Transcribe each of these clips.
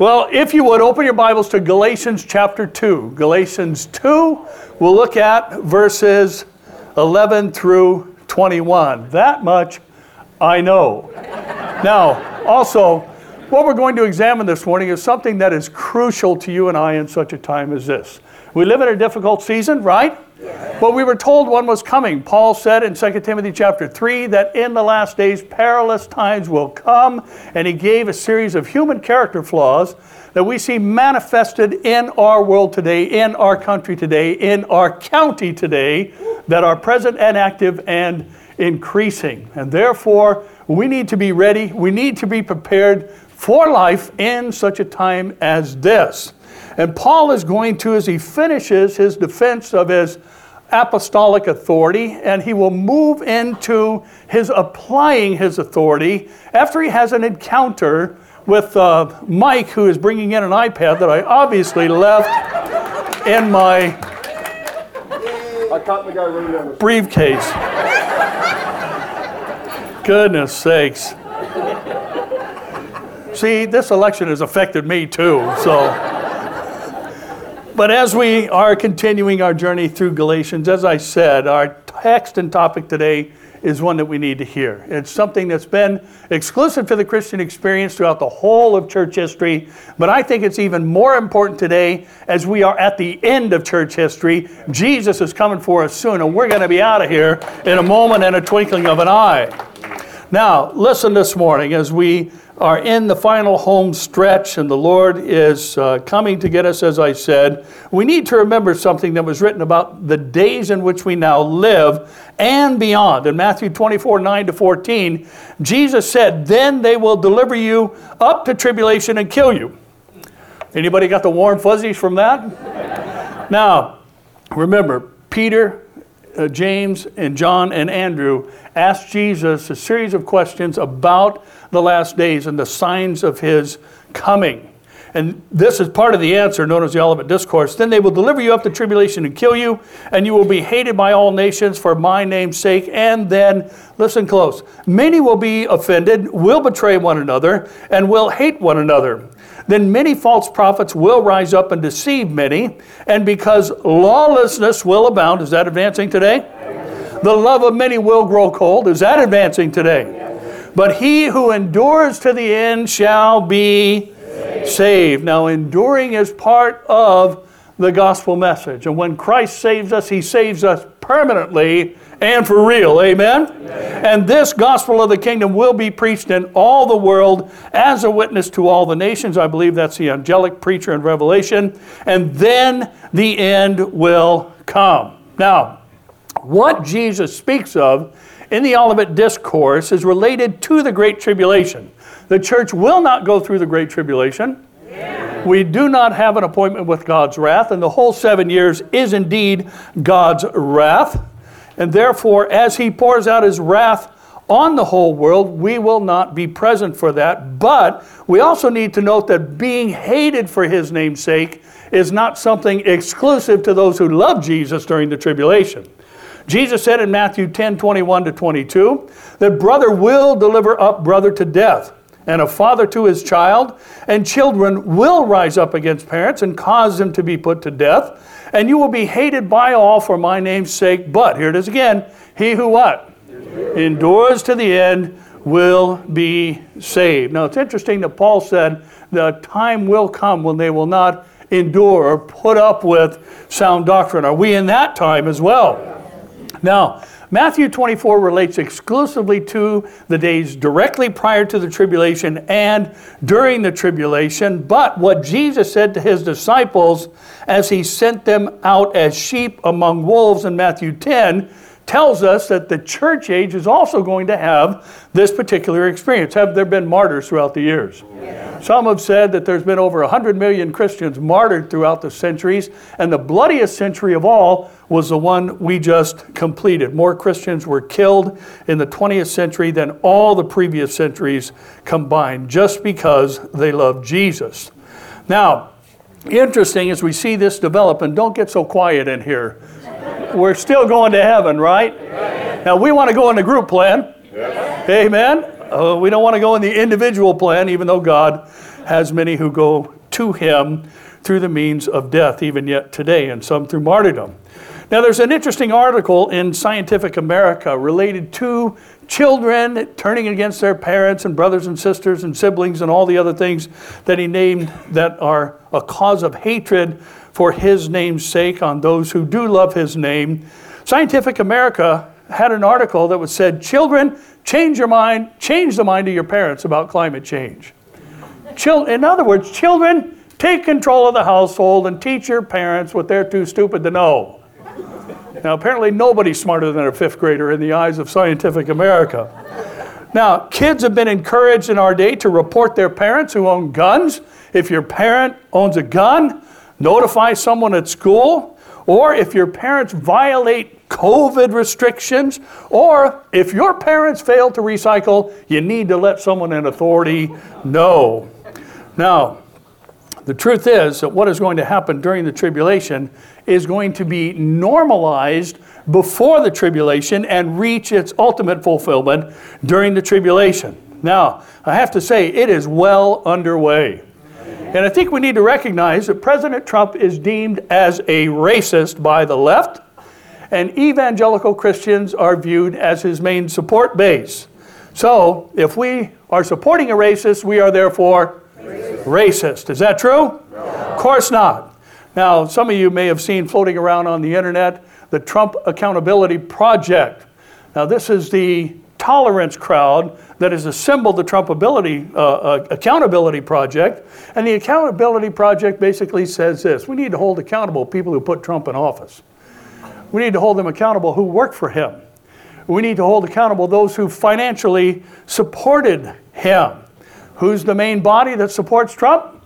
Well, if you would open your Bibles to Galatians chapter 2. Galatians 2, we'll look at verses 11 through 21. That much I know. Now, also, what we're going to examine this morning is something that is crucial to you and I in such a time as this. We live in a difficult season, right? But we were told one was coming. Paul said in 2 Timothy chapter 3 that in the last days perilous times will come, and he gave a series of human character flaws that we see manifested in our world today, in our country today, in our county today, that are present and active and increasing. And therefore, we need to be ready, we need to be prepared for life in such a time as this. And Paul is going to, as he finishes his defense of his apostolic authority, and he will move into his applying his authority after he has an encounter with uh, Mike, who is bringing in an iPad that I obviously left in my briefcase. Goodness sakes. See, this election has affected me too, so. But as we are continuing our journey through Galatians, as I said, our text and topic today is one that we need to hear. It's something that's been exclusive to the Christian experience throughout the whole of church history, but I think it's even more important today as we are at the end of church history. Jesus is coming for us soon, and we're going to be out of here in a moment and a twinkling of an eye. Now, listen this morning as we are in the final home stretch and the Lord is uh, coming to get us, as I said, we need to remember something that was written about the days in which we now live and beyond. In Matthew 24 9 to 14, Jesus said, Then they will deliver you up to tribulation and kill you. Anybody got the warm fuzzies from that? now, remember, Peter, uh, James, and John and Andrew asked Jesus a series of questions about the last days and the signs of his coming. And this is part of the answer known as the Olivet Discourse. Then they will deliver you up to tribulation and kill you, and you will be hated by all nations for my name's sake. And then, listen close, many will be offended, will betray one another, and will hate one another. Then many false prophets will rise up and deceive many, and because lawlessness will abound, is that advancing today? The love of many will grow cold, is that advancing today? But he who endures to the end shall be saved. Now, enduring is part of the gospel message. And when Christ saves us, he saves us permanently and for real. Amen? Amen? And this gospel of the kingdom will be preached in all the world as a witness to all the nations. I believe that's the angelic preacher in Revelation. And then the end will come. Now, what Jesus speaks of in the Olivet Discourse is related to the Great Tribulation. The church will not go through the Great Tribulation. We do not have an appointment with God's wrath, and the whole seven years is indeed God's wrath. And therefore, as He pours out His wrath on the whole world, we will not be present for that. But we also need to note that being hated for His name's sake is not something exclusive to those who love Jesus during the tribulation. Jesus said in Matthew 10 21 to 22 that brother will deliver up brother to death, and a father to his child, and children will rise up against parents and cause them to be put to death. And you will be hated by all for my name's sake. But here it is again he who what? Endures to the end will be saved. Now it's interesting that Paul said the time will come when they will not endure or put up with sound doctrine. Are we in that time as well? Now, Matthew 24 relates exclusively to the days directly prior to the tribulation and during the tribulation. But what Jesus said to his disciples as he sent them out as sheep among wolves in Matthew 10 tells us that the church age is also going to have this particular experience. Have there been martyrs throughout the years? Yeah. Some have said that there's been over 100 million Christians martyred throughout the centuries, and the bloodiest century of all was the one we just completed. More Christians were killed in the 20th century than all the previous centuries combined just because they loved Jesus. Now, interesting as we see this develop, and don't get so quiet in here we're still going to heaven, right? Now, we want to go in the group plan. Amen. Uh, we don't want to go in the individual plan, even though God has many who go to him through the means of death, even yet today, and some through martyrdom. Now, there's an interesting article in Scientific America related to children turning against their parents and brothers and sisters and siblings and all the other things that he named that are a cause of hatred for his name's sake on those who do love his name. Scientific America had an article that was said, Children, change your mind, change the mind of your parents about climate change. In other words, children, take control of the household and teach your parents what they're too stupid to know. Now, apparently, nobody's smarter than a fifth grader in the eyes of Scientific America. Now, kids have been encouraged in our day to report their parents who own guns. If your parent owns a gun, notify someone at school. Or if your parents violate COVID restrictions, or if your parents fail to recycle, you need to let someone in authority know. Now, the truth is that what is going to happen during the tribulation is going to be normalized before the tribulation and reach its ultimate fulfillment during the tribulation. Now, I have to say, it is well underway. And I think we need to recognize that President Trump is deemed as a racist by the left, and evangelical Christians are viewed as his main support base. So, if we are supporting a racist, we are therefore racist. racist. Is that true? No. Of course not. Now, some of you may have seen floating around on the internet the Trump Accountability Project. Now, this is the tolerance crowd that has assembled the Trump Ability, uh, uh, Accountability Project. And the Accountability Project basically says this we need to hold accountable people who put Trump in office. We need to hold them accountable who work for him. We need to hold accountable those who financially supported him. Who's the main body that supports Trump?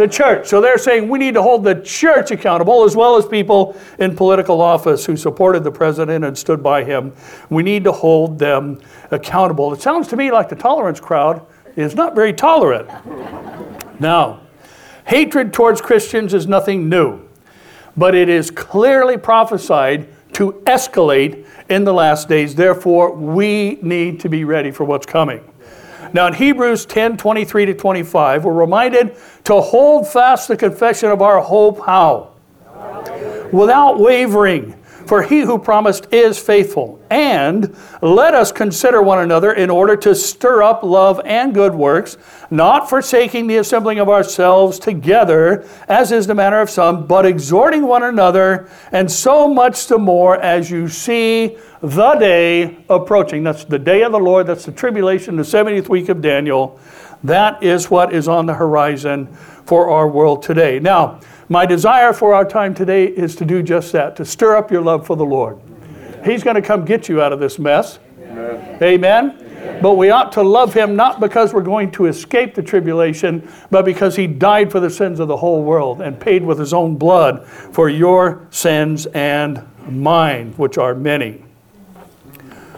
The church. So they're saying we need to hold the church accountable as well as people in political office who supported the president and stood by him. We need to hold them accountable. It sounds to me like the tolerance crowd is not very tolerant. Now, hatred towards Christians is nothing new, but it is clearly prophesied to escalate in the last days. Therefore, we need to be ready for what's coming. Now, in Hebrews 10 23 to 25, we're reminded to hold fast the confession of our hope. How? Without wavering. For he who promised is faithful. And let us consider one another in order to stir up love and good works, not forsaking the assembling of ourselves together, as is the manner of some, but exhorting one another, and so much the more as you see the day approaching. That's the day of the Lord, that's the tribulation, the 70th week of Daniel. That is what is on the horizon for our world today. Now, my desire for our time today is to do just that, to stir up your love for the Lord. He's going to come get you out of this mess. Amen. Amen. But we ought to love him not because we're going to escape the tribulation, but because he died for the sins of the whole world and paid with his own blood for your sins and mine, which are many.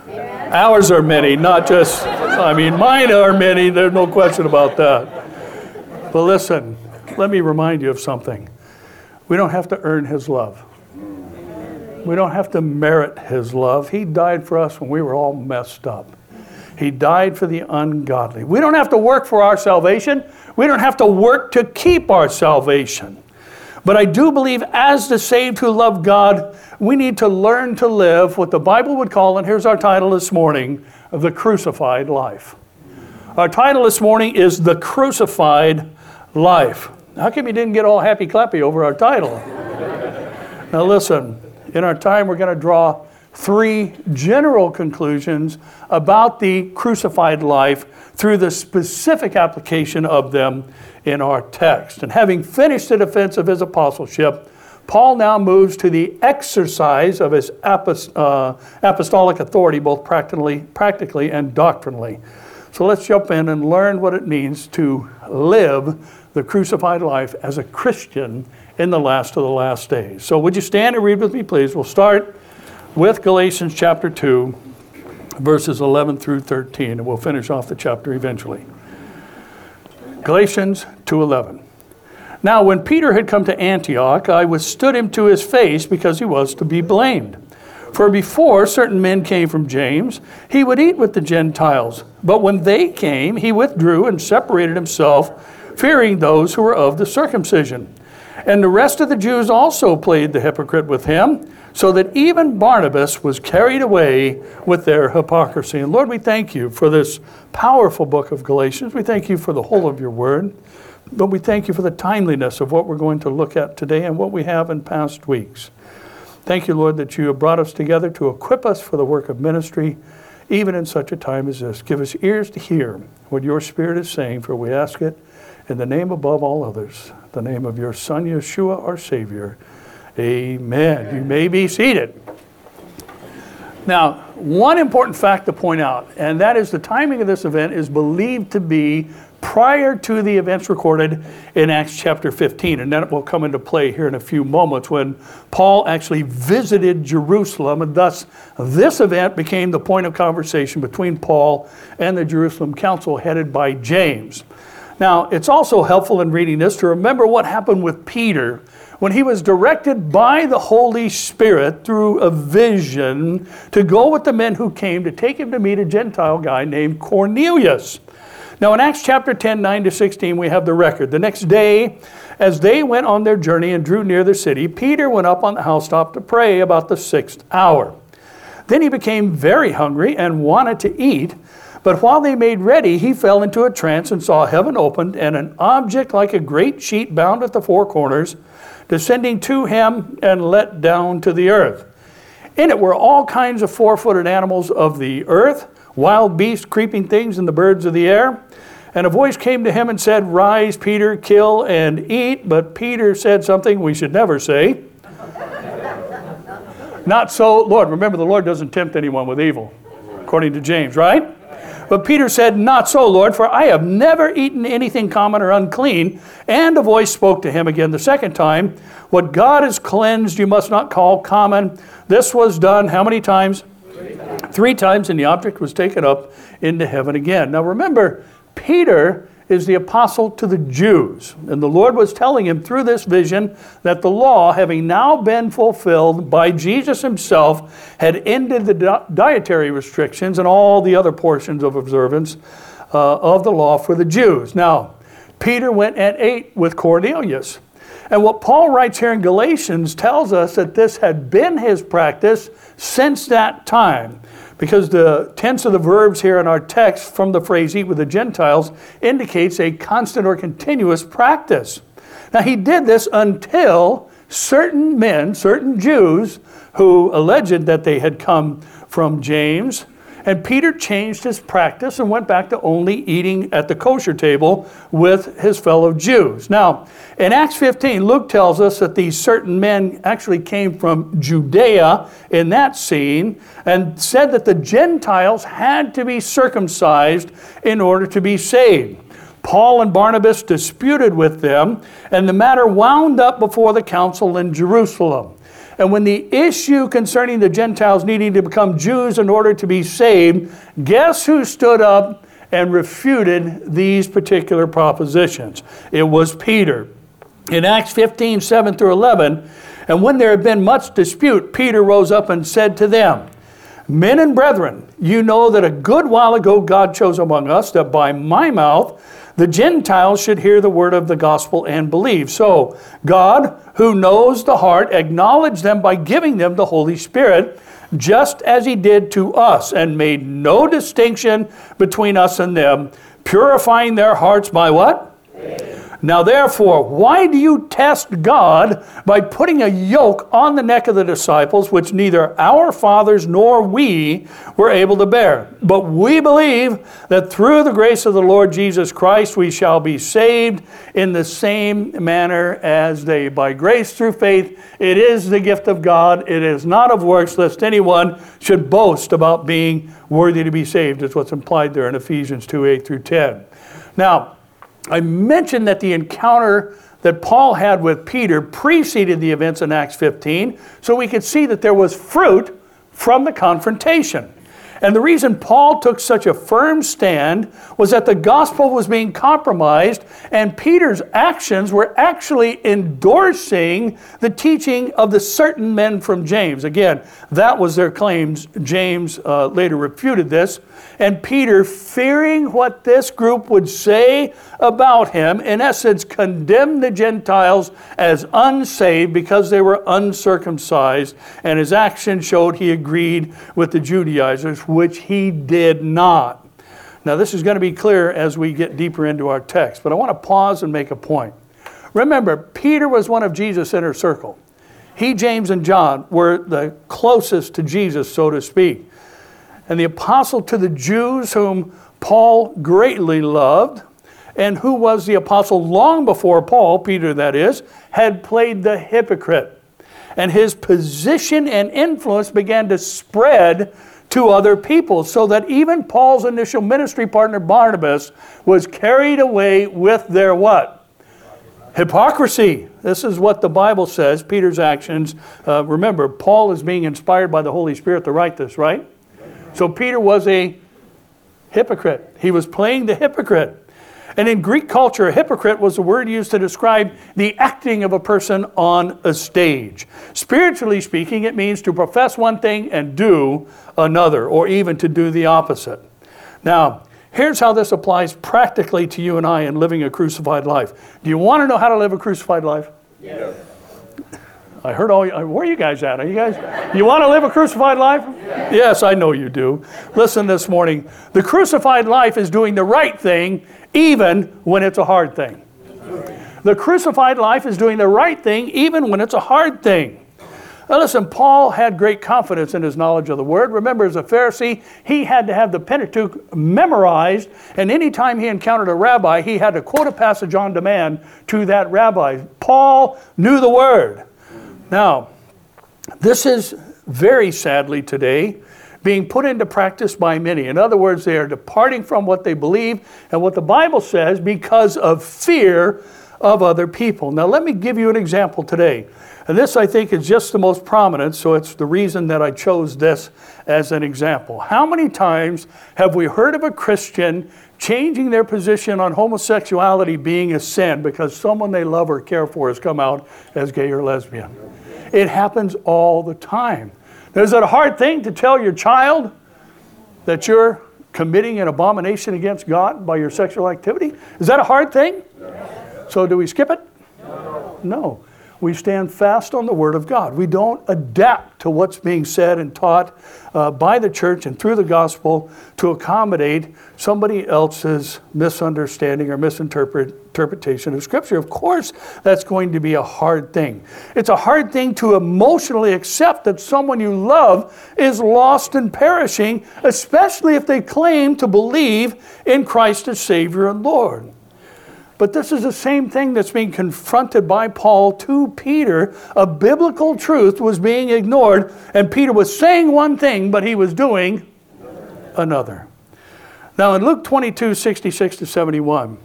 Amen. Ours are many, not just, I mean, mine are many, there's no question about that. But listen, let me remind you of something. We don't have to earn His love. We don't have to merit His love. He died for us when we were all messed up. He died for the ungodly. We don't have to work for our salvation. We don't have to work to keep our salvation. But I do believe, as the saved who love God, we need to learn to live what the Bible would call, and here's our title this morning, the crucified life. Our title this morning is The Crucified Life. How come you didn't get all happy clappy over our title? now, listen, in our time, we're going to draw three general conclusions about the crucified life through the specific application of them in our text. And having finished the defense of his apostleship, Paul now moves to the exercise of his uh, apostolic authority, both practically, practically and doctrinally. So let's jump in and learn what it means to live the crucified life as a Christian in the last of the last days. So, would you stand and read with me, please? We'll start with Galatians chapter 2, verses 11 through 13, and we'll finish off the chapter eventually. Galatians 2:11. Now, when Peter had come to Antioch, I withstood him to his face because he was to be blamed. For before certain men came from James, he would eat with the Gentiles. But when they came, he withdrew and separated himself fearing those who were of the circumcision. And the rest of the Jews also played the hypocrite with him, so that even Barnabas was carried away with their hypocrisy. And Lord, we thank you for this powerful book of Galatians. We thank you for the whole of your word. But we thank you for the timeliness of what we're going to look at today and what we have in past weeks. Thank you, Lord, that you have brought us together to equip us for the work of ministry, even in such a time as this. Give us ears to hear what your Spirit is saying, for we ask it in the name above all others, the name of your Son, Yeshua, our Savior. Amen. You may be seated. Now, one important fact to point out, and that is the timing of this event is believed to be prior to the events recorded in Acts chapter 15. And that will come into play here in a few moments when Paul actually visited Jerusalem. And thus, this event became the point of conversation between Paul and the Jerusalem Council headed by James. Now, it's also helpful in reading this to remember what happened with Peter when he was directed by the Holy Spirit through a vision to go with the men who came to take him to meet a Gentile guy named Cornelius. Now, in Acts chapter 10, 9 to 16, we have the record. The next day, as they went on their journey and drew near the city, Peter went up on the housetop to pray about the sixth hour. Then he became very hungry and wanted to eat. But while they made ready, he fell into a trance and saw heaven opened and an object like a great sheet bound at the four corners, descending to him and let down to the earth. In it were all kinds of four footed animals of the earth, wild beasts, creeping things, and the birds of the air. And a voice came to him and said, Rise, Peter, kill and eat. But Peter said something we should never say. Not so, Lord. Remember, the Lord doesn't tempt anyone with evil, according to James, right? But Peter said, Not so, Lord, for I have never eaten anything common or unclean. And a voice spoke to him again the second time, What God has cleansed, you must not call common. This was done how many times? Three times, and the object was taken up into heaven again. Now remember, Peter is the apostle to the Jews. And the Lord was telling him through this vision that the law, having now been fulfilled by Jesus himself, had ended the dietary restrictions and all the other portions of observance uh, of the law for the Jews. Now, Peter went and ate with Cornelius. And what Paul writes here in Galatians tells us that this had been his practice since that time because the tense of the verbs here in our text from the phrase eat with the Gentiles indicates a constant or continuous practice. Now, he did this until certain men, certain Jews, who alleged that they had come from James, and Peter changed his practice and went back to only eating at the kosher table with his fellow Jews. Now, in Acts 15, Luke tells us that these certain men actually came from Judea in that scene and said that the Gentiles had to be circumcised in order to be saved. Paul and Barnabas disputed with them, and the matter wound up before the council in Jerusalem. And when the issue concerning the Gentiles needing to become Jews in order to be saved, guess who stood up and refuted these particular propositions? It was Peter. In Acts 15, 7 through 11, and when there had been much dispute, Peter rose up and said to them, Men and brethren, you know that a good while ago God chose among us that by my mouth the Gentiles should hear the word of the gospel and believe. So, God, who knows the heart, acknowledged them by giving them the Holy Spirit, just as He did to us, and made no distinction between us and them, purifying their hearts by what? Faith. Now, therefore, why do you test God by putting a yoke on the neck of the disciples, which neither our fathers nor we were able to bear? But we believe that through the grace of the Lord Jesus Christ we shall be saved in the same manner as they. By grace through faith, it is the gift of God. It is not of works, lest anyone should boast about being worthy to be saved, is what's implied there in Ephesians 2 8 through 10. Now, I mentioned that the encounter that Paul had with Peter preceded the events in Acts 15, so we could see that there was fruit from the confrontation. And the reason Paul took such a firm stand was that the gospel was being compromised, and Peter's actions were actually endorsing the teaching of the certain men from James. Again, that was their claims. James uh, later refuted this. And Peter, fearing what this group would say about him, in essence, condemned the Gentiles as unsaved because they were uncircumcised, and his action showed he agreed with the Judaizers, which he did not. Now, this is going to be clear as we get deeper into our text, but I want to pause and make a point. Remember, Peter was one of Jesus' inner circle. He, James, and John were the closest to Jesus, so to speak. And the apostle to the Jews, whom Paul greatly loved, and who was the apostle long before Paul, Peter that is, had played the hypocrite. And his position and influence began to spread to other people, so that even Paul's initial ministry partner Barnabas was carried away with their what? Hypocrisy. This is what the Bible says, Peter's actions. Uh, remember, Paul is being inspired by the Holy Spirit to write this, right? So Peter was a hypocrite. He was playing the hypocrite. And in Greek culture, a hypocrite was a word used to describe the acting of a person on a stage. Spiritually speaking, it means to profess one thing and do another, or even to do the opposite. Now, here's how this applies practically to you and I in living a crucified life. Do you want to know how to live a crucified life? Yes. I heard all. Where are you guys at? Are you guys? You want to live a crucified life? Yes. yes, I know you do. Listen this morning. The crucified life is doing the right thing even when it's a hard thing. The crucified life is doing the right thing even when it's a hard thing. Now listen, Paul had great confidence in his knowledge of the Word. Remember, as a Pharisee, he had to have the Pentateuch memorized, and anytime he encountered a rabbi, he had to quote a passage on demand to that rabbi. Paul knew the Word. Now, this is very sadly today being put into practice by many. In other words, they are departing from what they believe and what the Bible says because of fear of other people. Now, let me give you an example today. And this, I think, is just the most prominent, so it's the reason that I chose this as an example. How many times have we heard of a Christian changing their position on homosexuality being a sin because someone they love or care for has come out as gay or lesbian? It happens all the time. Is it a hard thing to tell your child that you're committing an abomination against God by your sexual activity? Is that a hard thing? So do we skip it? No. no. We stand fast on the Word of God. We don't adapt to what's being said and taught uh, by the church and through the gospel to accommodate somebody else's misunderstanding or misinterpretation of Scripture. Of course, that's going to be a hard thing. It's a hard thing to emotionally accept that someone you love is lost and perishing, especially if they claim to believe in Christ as Savior and Lord. But this is the same thing that's being confronted by Paul to Peter. A biblical truth was being ignored, and Peter was saying one thing, but he was doing another. Now, in Luke 22 66 to 71,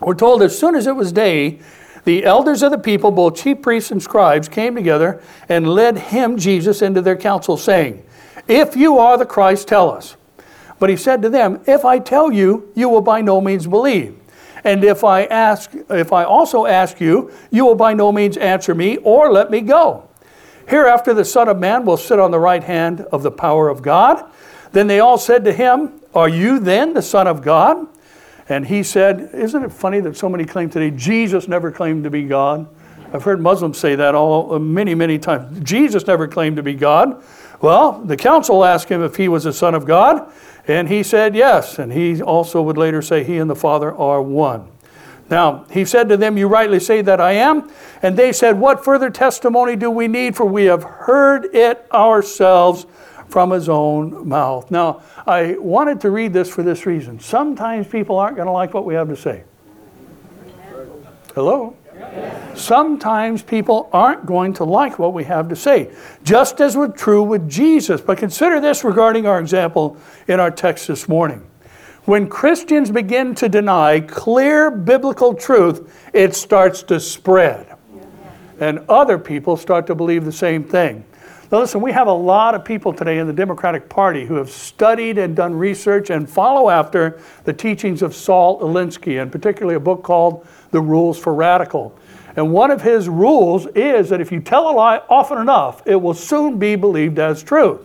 we're told as soon as it was day, the elders of the people, both chief priests and scribes, came together and led him, Jesus, into their council, saying, If you are the Christ, tell us. But he said to them, If I tell you, you will by no means believe. And if I ask, if I also ask you, you will by no means answer me or let me go. Hereafter the Son of Man will sit on the right hand of the power of God. Then they all said to him, Are you then the Son of God? And he said, Isn't it funny that so many claim today Jesus never claimed to be God? I've heard Muslims say that all uh, many, many times. Jesus never claimed to be God. Well, the council asked him if he was the Son of God, and he said yes. And he also would later say, He and the Father are one. Now, he said to them, You rightly say that I am. And they said, What further testimony do we need? For we have heard it ourselves from his own mouth. Now, I wanted to read this for this reason. Sometimes people aren't going to like what we have to say. Hello? Sometimes people aren't going to like what we have to say, just as was true with Jesus. But consider this regarding our example in our text this morning. When Christians begin to deny clear biblical truth, it starts to spread. And other people start to believe the same thing. Now, listen, we have a lot of people today in the Democratic Party who have studied and done research and follow after the teachings of Saul Alinsky, and particularly a book called The Rules for Radical. And one of his rules is that if you tell a lie often enough, it will soon be believed as truth.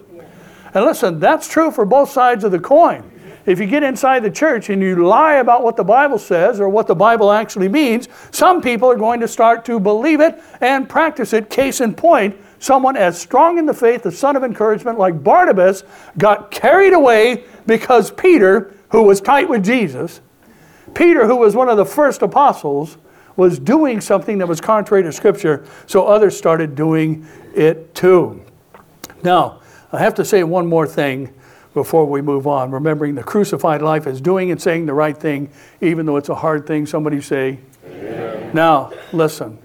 And listen, that's true for both sides of the coin. If you get inside the church and you lie about what the Bible says or what the Bible actually means, some people are going to start to believe it and practice it. Case in point, someone as strong in the faith, the son of encouragement like Barnabas, got carried away because Peter, who was tight with Jesus, Peter, who was one of the first apostles, was doing something that was contrary to Scripture, so others started doing it too. Now, I have to say one more thing before we move on, remembering the crucified life is doing and saying the right thing, even though it's a hard thing. Somebody say, Amen. Now, listen.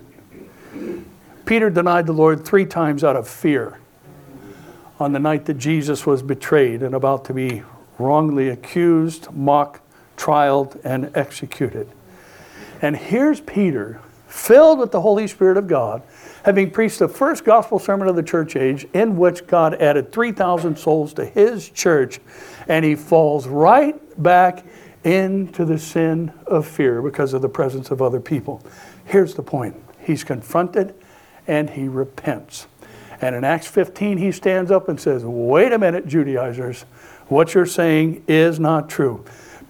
Peter denied the Lord three times out of fear on the night that Jesus was betrayed and about to be wrongly accused, mocked, trialed, and executed. And here's Peter, filled with the Holy Spirit of God, having preached the first gospel sermon of the church age, in which God added 3,000 souls to his church, and he falls right back into the sin of fear because of the presence of other people. Here's the point he's confronted and he repents. And in Acts 15, he stands up and says, Wait a minute, Judaizers, what you're saying is not true.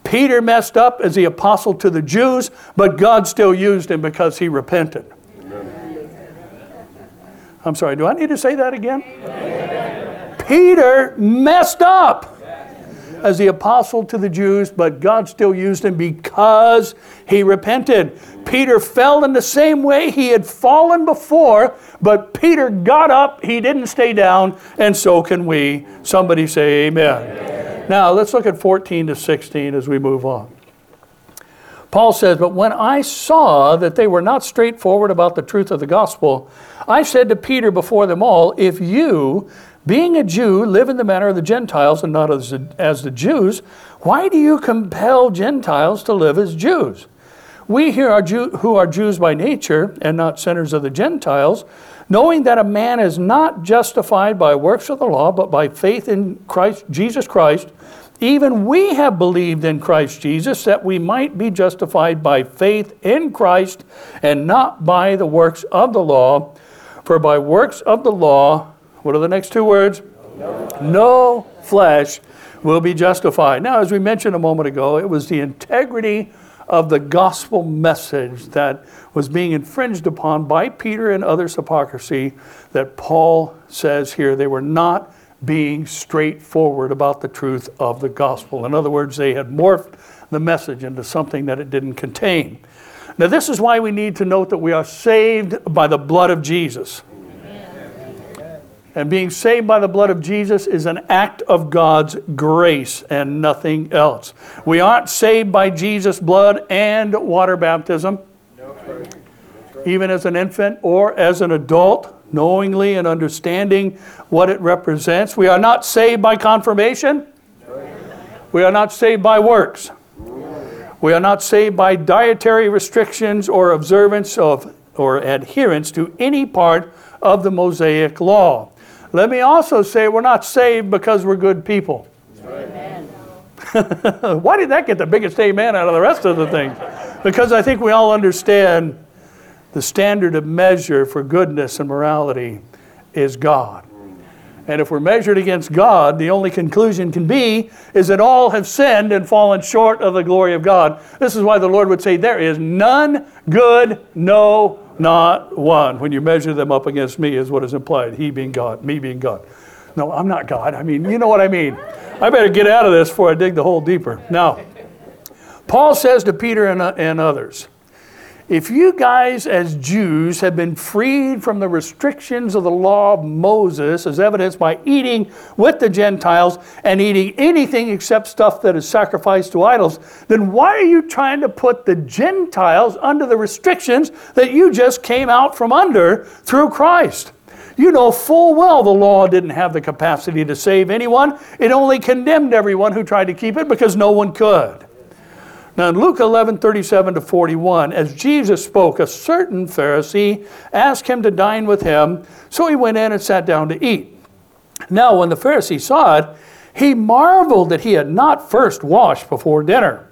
Peter messed up as the apostle to the Jews, but God still used him because he repented. I'm sorry, do I need to say that again? Peter messed up as the apostle to the Jews, but God still used him because he repented. Peter fell in the same way he had fallen before, but Peter got up, he didn't stay down, and so can we. Somebody say amen. amen. Now, let's look at 14 to 16 as we move on. Paul says, But when I saw that they were not straightforward about the truth of the gospel, I said to Peter before them all, If you, being a Jew, live in the manner of the Gentiles and not as, as the Jews, why do you compel Gentiles to live as Jews? We here are Jew, who are Jews by nature and not sinners of the Gentiles, knowing that a man is not justified by works of the law, but by faith in Christ, Jesus Christ. Even we have believed in Christ Jesus that we might be justified by faith in Christ and not by the works of the law. For by works of the law, what are the next two words? No, flesh will be justified. Now, as we mentioned a moment ago, it was the integrity of the gospel message that was being infringed upon by Peter and others' hypocrisy that Paul says here they were not being straightforward about the truth of the gospel. In other words, they had morphed the message into something that it didn't contain. Now, this is why we need to note that we are saved by the blood of Jesus. And being saved by the blood of Jesus is an act of God's grace and nothing else. We aren't saved by Jesus' blood and water baptism, even as an infant or as an adult knowingly and understanding what it represents. We are not saved by confirmation. We are not saved by works. We are not saved by dietary restrictions or observance of or adherence to any part of the Mosaic law. Let me also say we're not saved because we're good people. Why did that get the biggest amen out of the rest of the things? Because I think we all understand the standard of measure for goodness and morality is God. And if we're measured against God, the only conclusion can be is that all have sinned and fallen short of the glory of God. This is why the Lord would say, There is none good, no, not one. When you measure them up against me, is what is implied. He being God, me being God. No, I'm not God. I mean, you know what I mean. I better get out of this before I dig the hole deeper. Now, Paul says to Peter and, uh, and others, if you guys, as Jews, have been freed from the restrictions of the law of Moses, as evidenced by eating with the Gentiles and eating anything except stuff that is sacrificed to idols, then why are you trying to put the Gentiles under the restrictions that you just came out from under through Christ? You know full well the law didn't have the capacity to save anyone, it only condemned everyone who tried to keep it because no one could. Now, in Luke 11, 37 to 41, as Jesus spoke, a certain Pharisee asked him to dine with him, so he went in and sat down to eat. Now, when the Pharisee saw it, he marveled that he had not first washed before dinner.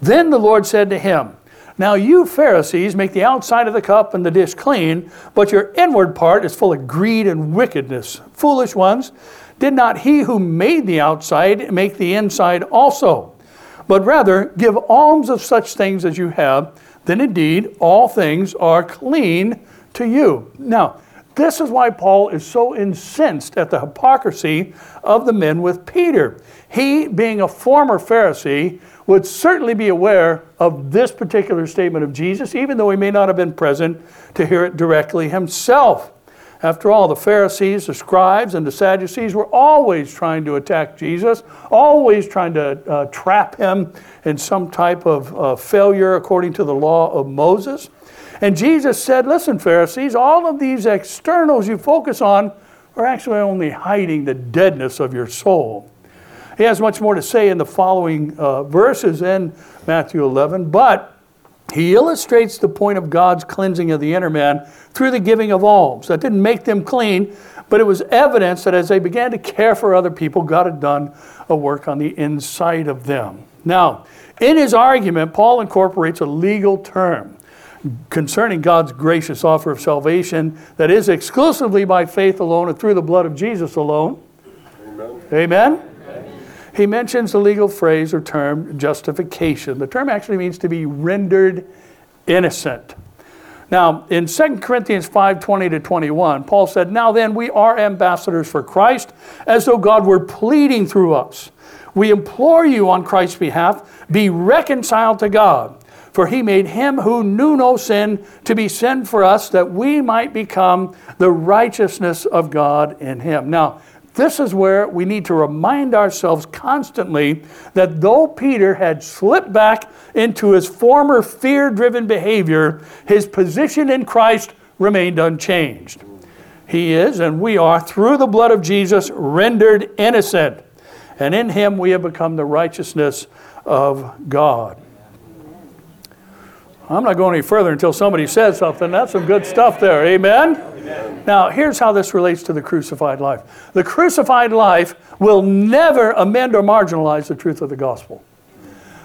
Then the Lord said to him, Now you Pharisees make the outside of the cup and the dish clean, but your inward part is full of greed and wickedness. Foolish ones, did not he who made the outside make the inside also? But rather give alms of such things as you have, then indeed all things are clean to you. Now, this is why Paul is so incensed at the hypocrisy of the men with Peter. He, being a former Pharisee, would certainly be aware of this particular statement of Jesus, even though he may not have been present to hear it directly himself. After all, the Pharisees, the scribes, and the Sadducees were always trying to attack Jesus, always trying to uh, trap him in some type of uh, failure according to the law of Moses. And Jesus said, Listen, Pharisees, all of these externals you focus on are actually only hiding the deadness of your soul. He has much more to say in the following uh, verses in Matthew 11, but he illustrates the point of God's cleansing of the inner man through the giving of alms. That didn't make them clean, but it was evidence that as they began to care for other people, God had done a work on the inside of them. Now, in his argument, Paul incorporates a legal term concerning God's gracious offer of salvation that is exclusively by faith alone and through the blood of Jesus alone. Amen. Amen? He mentions the legal phrase or term justification. The term actually means to be rendered innocent. Now, in 2 Corinthians 5 20 to 21, Paul said, Now then, we are ambassadors for Christ, as though God were pleading through us. We implore you on Christ's behalf, be reconciled to God. For he made him who knew no sin to be sin for us, that we might become the righteousness of God in him. Now, this is where we need to remind ourselves constantly that though Peter had slipped back into his former fear driven behavior, his position in Christ remained unchanged. He is, and we are, through the blood of Jesus, rendered innocent. And in him we have become the righteousness of God. I'm not going any further until somebody says something. That's some good stuff there. Amen? Now, here's how this relates to the crucified life the crucified life will never amend or marginalize the truth of the gospel.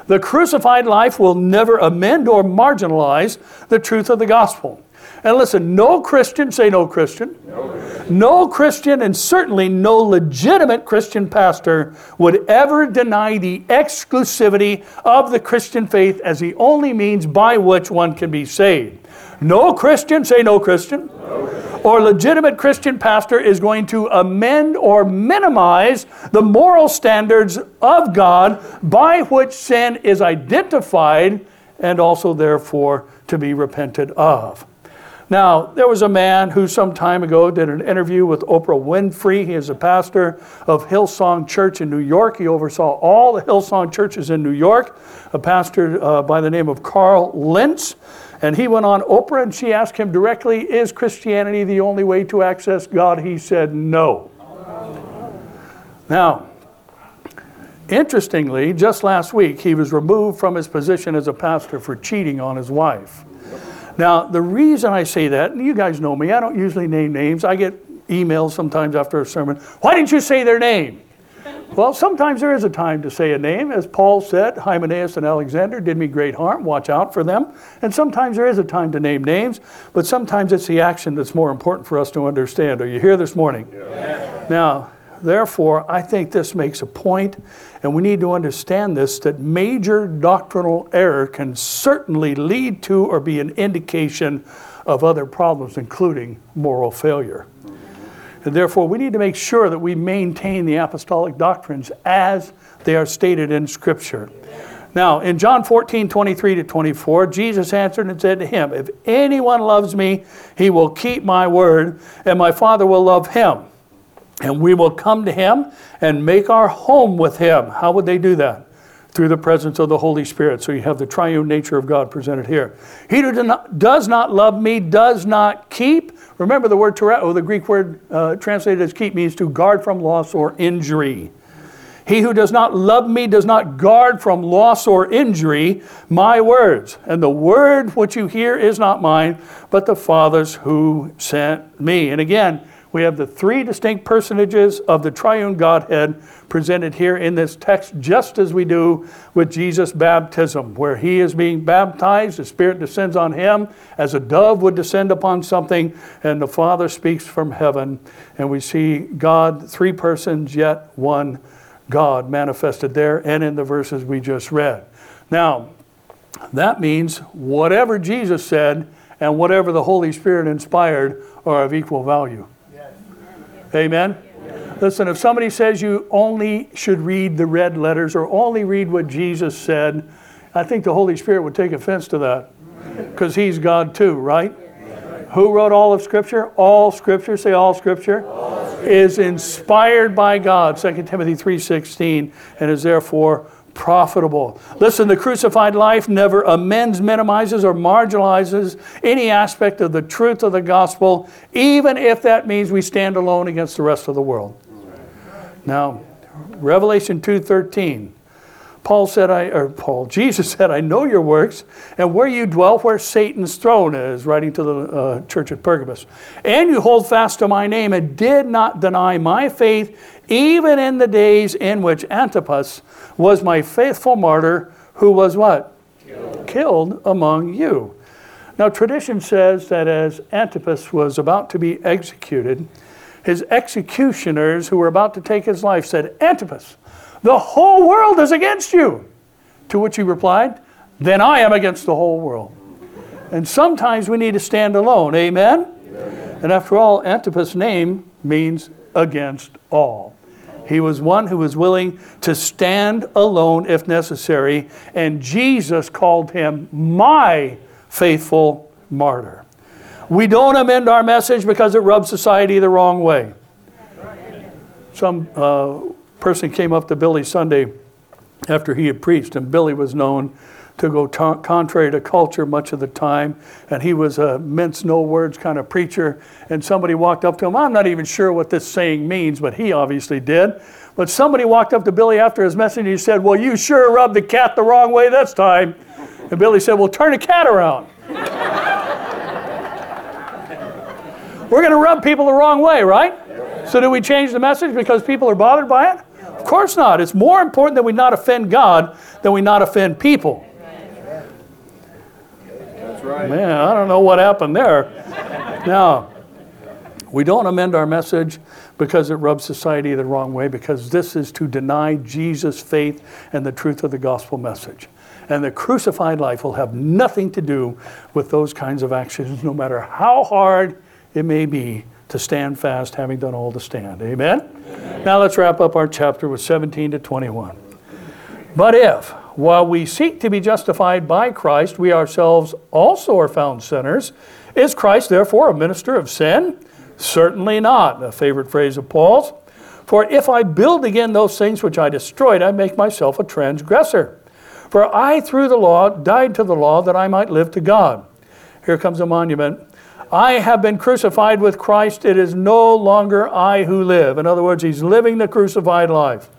The crucified life will never amend or marginalize the truth of the gospel. And listen, no Christian, say no Christian, no Christian, no Christian and certainly no legitimate Christian pastor would ever deny the exclusivity of the Christian faith as the only means by which one can be saved. No Christian, say no Christian, no Christian, or legitimate Christian pastor is going to amend or minimize the moral standards of God by which sin is identified and also therefore to be repented of. Now, there was a man who some time ago did an interview with Oprah Winfrey. He is a pastor of Hillsong Church in New York. He oversaw all the Hillsong churches in New York, a pastor uh, by the name of Carl Lentz. And he went on Oprah and she asked him directly, Is Christianity the only way to access God? He said, No. Now, interestingly, just last week, he was removed from his position as a pastor for cheating on his wife. Now, the reason I say that, you guys know me, I don't usually name names. I get emails sometimes after a sermon. Why didn't you say their name? Well, sometimes there is a time to say a name. As Paul said, Hymenaeus and Alexander did me great harm. Watch out for them. And sometimes there is a time to name names, but sometimes it's the action that's more important for us to understand. Are you here this morning? Yeah. Now, Therefore, I think this makes a point, and we need to understand this that major doctrinal error can certainly lead to or be an indication of other problems, including moral failure. And therefore, we need to make sure that we maintain the apostolic doctrines as they are stated in Scripture. Now, in John 14, 23 to 24, Jesus answered and said to him, If anyone loves me, he will keep my word, and my Father will love him and we will come to him and make our home with him. How would they do that? Through the presence of the Holy Spirit. So you have the triune nature of God presented here. He who does not love me does not keep. Remember the word tereo, the Greek word uh, translated as keep means to guard from loss or injury. He who does not love me does not guard from loss or injury my words. And the word which you hear is not mine, but the Father's who sent me. And again, We have the three distinct personages of the triune Godhead presented here in this text, just as we do with Jesus' baptism, where he is being baptized, the Spirit descends on him as a dove would descend upon something, and the Father speaks from heaven. And we see God, three persons, yet one God manifested there and in the verses we just read. Now, that means whatever Jesus said and whatever the Holy Spirit inspired are of equal value. Amen? Listen, if somebody says you only should read the red letters or only read what Jesus said, I think the Holy Spirit would take offense to that because He's God too, right? Who wrote all of Scripture? All Scripture, say all Scripture, all scripture. is inspired by God, 2 Timothy 3.16, and is therefore profitable. Listen, the crucified life never amends, minimizes, or marginalizes any aspect of the truth of the gospel, even if that means we stand alone against the rest of the world. Now, Revelation 2:13. Paul said, I, or Paul, Jesus said, I know your works and where you dwell, where Satan's throne is, writing to the uh, church at Pergamos. And you hold fast to my name and did not deny my faith, even in the days in which Antipas was my faithful martyr who was what? Killed, Killed among you. Now, tradition says that as Antipas was about to be executed, his executioners who were about to take his life said, Antipas, the whole world is against you. To which he replied, Then I am against the whole world. And sometimes we need to stand alone. Amen? Amen. And after all, Antipas' name means against all. He was one who was willing to stand alone if necessary, and Jesus called him my faithful martyr. We don't amend our message because it rubs society the wrong way. Some uh, person came up to Billy Sunday after he had preached, and Billy was known to go contrary to culture much of the time. And he was a mince no words kind of preacher. And somebody walked up to him. I'm not even sure what this saying means, but he obviously did. But somebody walked up to Billy after his message and he said, Well, you sure rubbed the cat the wrong way this time. And Billy said, Well, turn the cat around. We're going to rub people the wrong way, right? So, do we change the message because people are bothered by it? Of course not. It's more important that we not offend God than we not offend people right. Man, I don't know what happened there. now, we don't amend our message because it rubs society the wrong way, because this is to deny Jesus' faith and the truth of the gospel message. And the crucified life will have nothing to do with those kinds of actions, no matter how hard it may be to stand fast, having done all to stand. Amen? Amen? Now let's wrap up our chapter with 17 to 21. But if, while we seek to be justified by Christ, we ourselves also are found sinners. Is Christ therefore a minister of sin? Certainly not, a favorite phrase of Paul's. For if I build again those things which I destroyed, I make myself a transgressor. For I, through the law, died to the law that I might live to God. Here comes a monument. I have been crucified with Christ. It is no longer I who live. In other words, he's living the crucified life.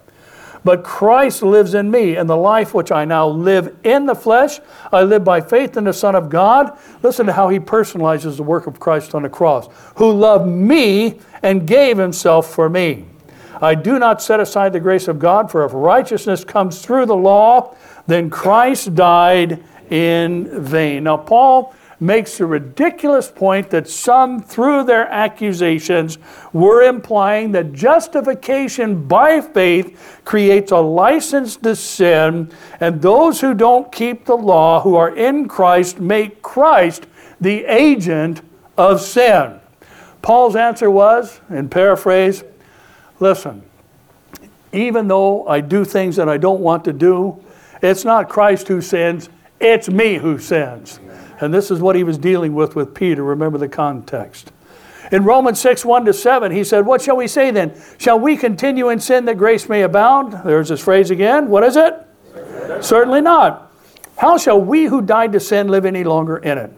But Christ lives in me, and the life which I now live in the flesh, I live by faith in the Son of God. Listen to how he personalizes the work of Christ on the cross, who loved me and gave himself for me. I do not set aside the grace of God, for if righteousness comes through the law, then Christ died in vain. Now, Paul makes a ridiculous point that some, through their accusations, were implying that justification by faith creates a license to sin, and those who don't keep the law, who are in Christ, make Christ the agent of sin. Paul's answer was, in paraphrase, listen, even though I do things that I don't want to do, it's not Christ who sins, it's me who sins. And this is what he was dealing with with Peter. Remember the context. In Romans 6, 1 to 7, he said, What shall we say then? Shall we continue in sin that grace may abound? There's this phrase again. What is it? Certainly not. How shall we who died to sin live any longer in it?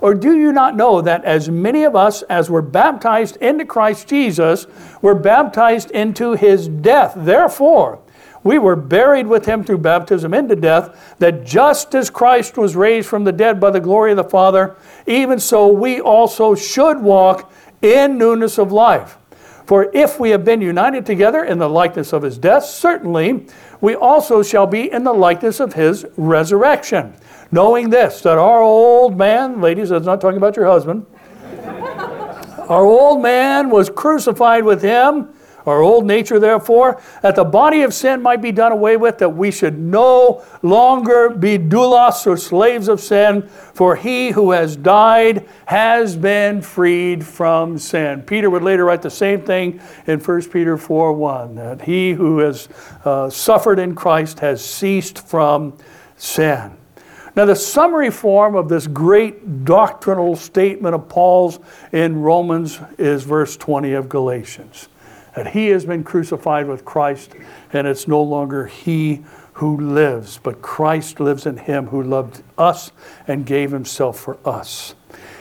Or do you not know that as many of us as were baptized into Christ Jesus were baptized into his death? Therefore, we were buried with him through baptism into death, that just as Christ was raised from the dead by the glory of the Father, even so we also should walk in newness of life. For if we have been united together in the likeness of his death, certainly we also shall be in the likeness of his resurrection. Knowing this, that our old man, ladies, that's not talking about your husband, our old man was crucified with him our old nature, therefore, that the body of sin might be done away with, that we should no longer be doulos or slaves of sin, for he who has died has been freed from sin. Peter would later write the same thing in 1 Peter 4 1, that he who has uh, suffered in Christ has ceased from sin. Now, the summary form of this great doctrinal statement of Paul's in Romans is verse 20 of Galatians that he has been crucified with Christ, and it's no longer he who lives, but Christ lives in him who loved us and gave himself for us.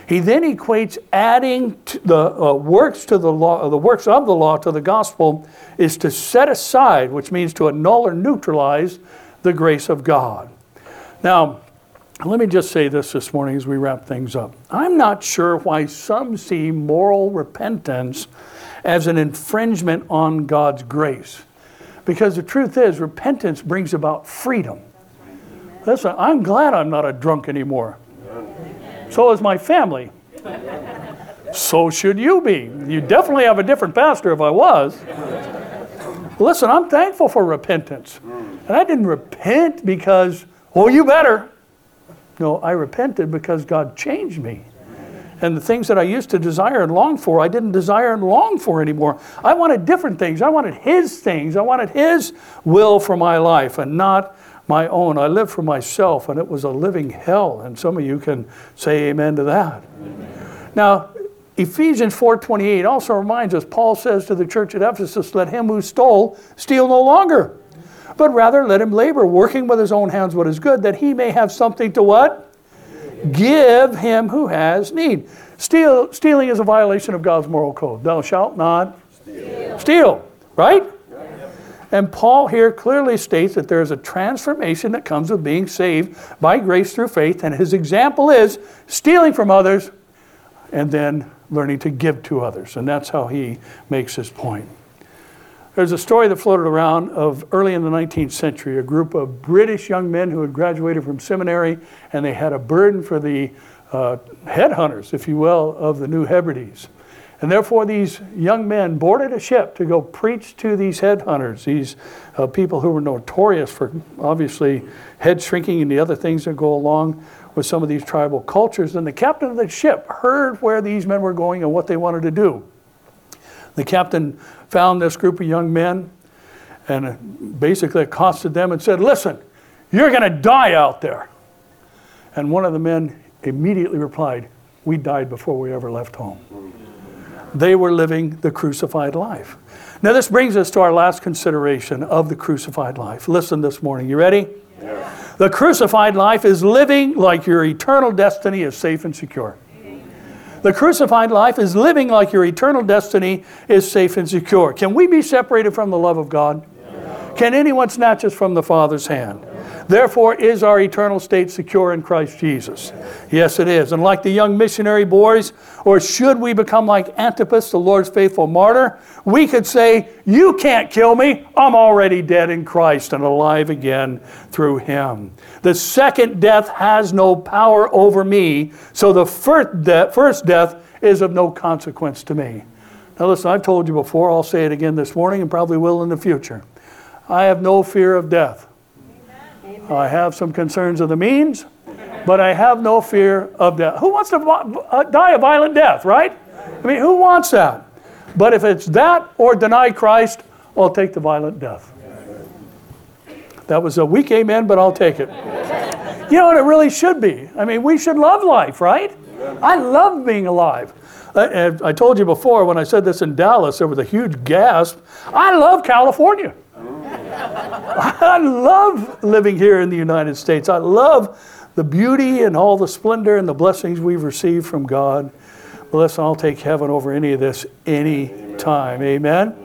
He then equates adding the uh, works to the law, the works of the law to the gospel, is to set aside, which means to annul or neutralize the grace of God. Now, let me just say this this morning as we wrap things up. I'm not sure why some see moral repentance as an infringement on God's grace. Because the truth is, repentance brings about freedom. Listen, I'm glad I'm not a drunk anymore. So is my family. So should you be. You definitely have a different pastor if I was. Listen, I'm thankful for repentance. And I didn't repent because, oh, you better. No, I repented because God changed me. And the things that I used to desire and long for, I didn't desire and long for anymore. I wanted different things. I wanted His things. I wanted His will for my life and not my own. I lived for myself, and it was a living hell. And some of you can say amen to that. Amen. Now, Ephesians 4:28 also reminds us Paul says to the church at Ephesus let him who stole steal no longer but rather let him labor working with his own hands what is good that he may have something to what Give him who has need. Steal, stealing is a violation of God's moral code. Thou shalt not steal, steal right? And Paul here clearly states that there is a transformation that comes with being saved by grace through faith. And his example is stealing from others and then learning to give to others. And that's how he makes his point. There's a story that floated around of early in the 19th century, a group of British young men who had graduated from seminary and they had a burden for the uh, headhunters, if you will, of the New Hebrides. And therefore, these young men boarded a ship to go preach to these headhunters, these uh, people who were notorious for obviously head shrinking and the other things that go along with some of these tribal cultures. And the captain of the ship heard where these men were going and what they wanted to do. The captain found this group of young men and basically accosted them and said, Listen, you're going to die out there. And one of the men immediately replied, We died before we ever left home. They were living the crucified life. Now, this brings us to our last consideration of the crucified life. Listen this morning. You ready? Yeah. The crucified life is living like your eternal destiny is safe and secure. The crucified life is living like your eternal destiny is safe and secure. Can we be separated from the love of God? Can anyone snatch us from the Father's hand? Therefore, is our eternal state secure in Christ Jesus? Yes, it is. And like the young missionary boys, or should we become like Antipas, the Lord's faithful martyr, we could say, You can't kill me. I'm already dead in Christ and alive again through Him. The second death has no power over me, so the first death, first death is of no consequence to me. Now, listen, I've told you before, I'll say it again this morning and probably will in the future. I have no fear of death. I have some concerns of the means, but I have no fear of death. Who wants to uh, die a violent death, right? I mean, who wants that? But if it's that or deny Christ, I'll take the violent death. That was a weak amen, but I'll take it. You know what it really should be? I mean, we should love life, right? I love being alive. I, I told you before when I said this in Dallas, there was a huge gasp. I love California. I love living here in the United States. I love the beauty and all the splendor and the blessings we've received from God. But listen, I'll take heaven over any of this any time. Amen?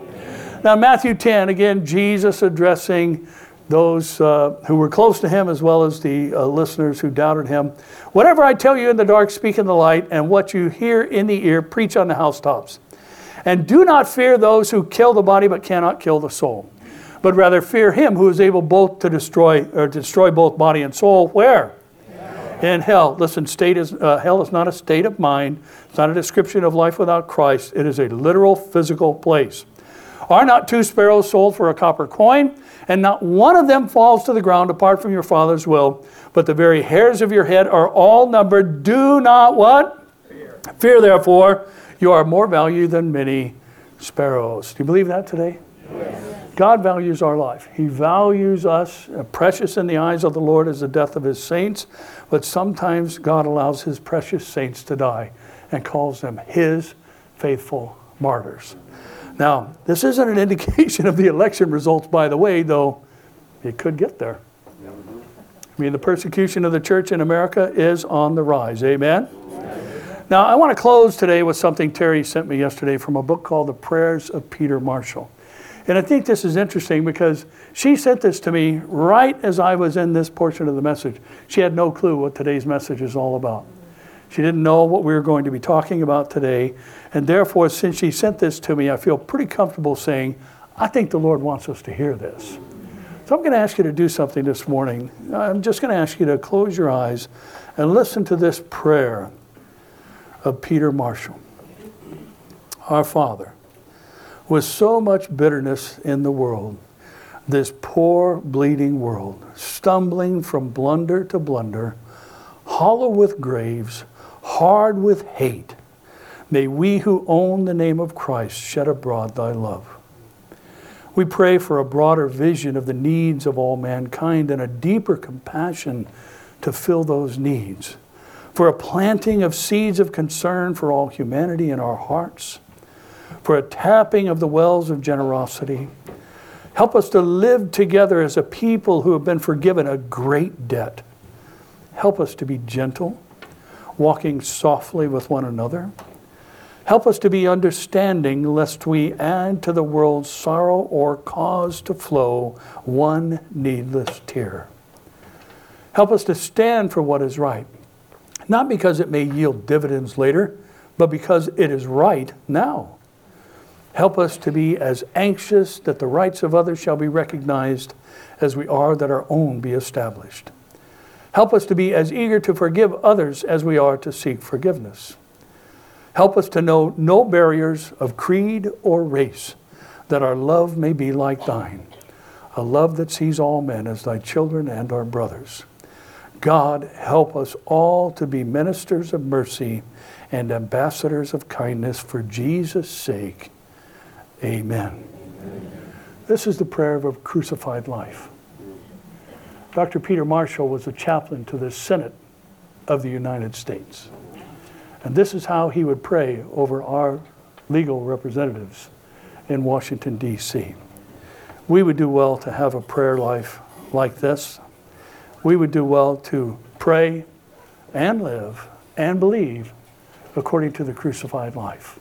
Now, Matthew 10, again, Jesus addressing those uh, who were close to him as well as the uh, listeners who doubted him. Whatever I tell you in the dark, speak in the light, and what you hear in the ear, preach on the housetops. And do not fear those who kill the body but cannot kill the soul, but rather fear him who is able both to destroy or destroy both body and soul. Where? In hell. Listen, state is uh, hell is not a state of mind. It's not a description of life without Christ. It is a literal physical place. Are not two sparrows sold for a copper coin? And not one of them falls to the ground apart from your Father's will. But the very hairs of your head are all numbered. Do not what? Fear. Fear, therefore, you are more valued than many sparrows. Do you believe that today? Yes. God values our life. He values us. Uh, precious in the eyes of the Lord is the death of his saints. But sometimes God allows his precious saints to die and calls them his faithful martyrs. Now, this isn't an indication of the election results, by the way, though it could get there. I mean, the persecution of the church in America is on the rise. Amen? Now, I want to close today with something Terry sent me yesterday from a book called The Prayers of Peter Marshall. And I think this is interesting because she sent this to me right as I was in this portion of the message. She had no clue what today's message is all about. She didn't know what we were going to be talking about today. And therefore, since she sent this to me, I feel pretty comfortable saying, I think the Lord wants us to hear this. So I'm going to ask you to do something this morning. I'm just going to ask you to close your eyes and listen to this prayer of Peter Marshall. Our Father, with so much bitterness in the world, this poor, bleeding world, stumbling from blunder to blunder, hollow with graves, hard with hate, may we who own the name of Christ shed abroad thy love. We pray for a broader vision of the needs of all mankind and a deeper compassion to fill those needs, for a planting of seeds of concern for all humanity in our hearts, for a tapping of the wells of generosity. Help us to live together as a people who have been forgiven a great debt. Help us to be gentle walking softly with one another. Help us to be understanding, lest we add to the world's sorrow or cause to flow one needless tear. Help us to stand for what is right, not because it may yield dividends later, but because it is right now. Help us to be as anxious that the rights of others shall be recognized as we are that our own be established. Help us to be as eager to forgive others as we are to seek forgiveness. Help us to know no barriers of creed or race, that our love may be like thine, a love that sees all men as thy children and our brothers. God, help us all to be ministers of mercy and ambassadors of kindness for Jesus' sake. Amen. This is the prayer of a crucified life. Dr. Peter Marshall was a chaplain to the Senate of the United States. And this is how he would pray over our legal representatives in Washington, D.C. We would do well to have a prayer life like this. We would do well to pray and live and believe according to the crucified life,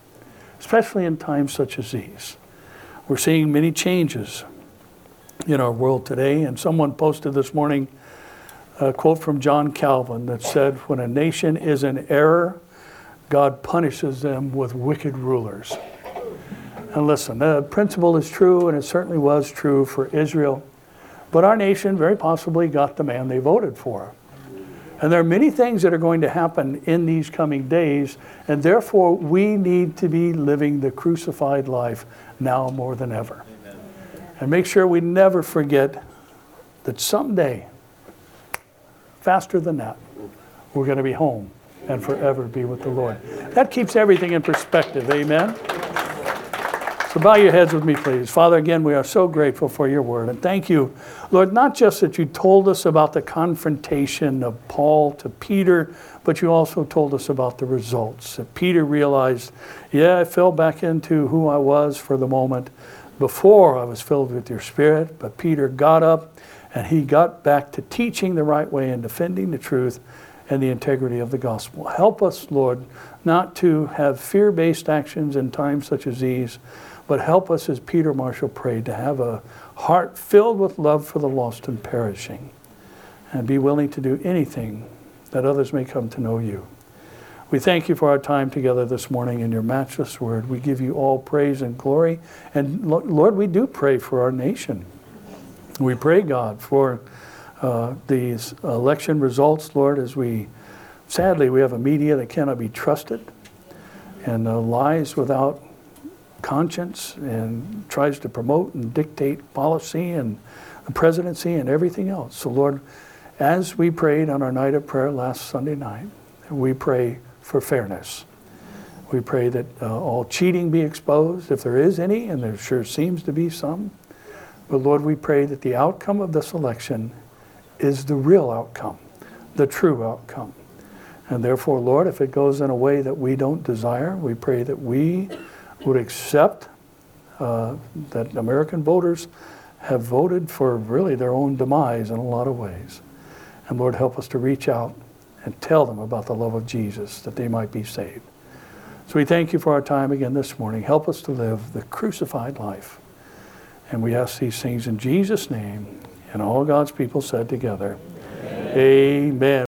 especially in times such as these. We're seeing many changes in our world today. And someone posted this morning a quote from John Calvin that said, When a nation is in error, God punishes them with wicked rulers. And listen, the principle is true, and it certainly was true for Israel. But our nation very possibly got the man they voted for. And there are many things that are going to happen in these coming days, and therefore we need to be living the crucified life now more than ever. And make sure we never forget that someday, faster than that, we're going to be home and forever be with the Lord. That keeps everything in perspective. Amen. So bow your heads with me, please. Father, again, we are so grateful for your word. And thank you, Lord, not just that you told us about the confrontation of Paul to Peter, but you also told us about the results. That Peter realized, yeah, I fell back into who I was for the moment, before I was filled with your Spirit, but Peter got up and he got back to teaching the right way and defending the truth and the integrity of the gospel. Help us, Lord, not to have fear based actions in times such as these, but help us, as Peter Marshall prayed, to have a heart filled with love for the lost and perishing, and be willing to do anything that others may come to know you. We thank you for our time together this morning in your matchless word. We give you all praise and glory. And Lord, we do pray for our nation. We pray, God, for uh, these election results, Lord, as we sadly we have a media that cannot be trusted and uh, lies without conscience and tries to promote and dictate policy and the presidency and everything else. So, Lord, as we prayed on our night of prayer last Sunday night, we pray for fairness. We pray that uh, all cheating be exposed, if there is any, and there sure seems to be some. But Lord, we pray that the outcome of this election is the real outcome, the true outcome. And therefore, Lord, if it goes in a way that we don't desire, we pray that we would accept uh, that American voters have voted for really their own demise in a lot of ways. And Lord, help us to reach out and tell them about the love of Jesus that they might be saved. So we thank you for our time again this morning. Help us to live the crucified life. And we ask these things in Jesus' name. And all God's people said together, Amen. Amen.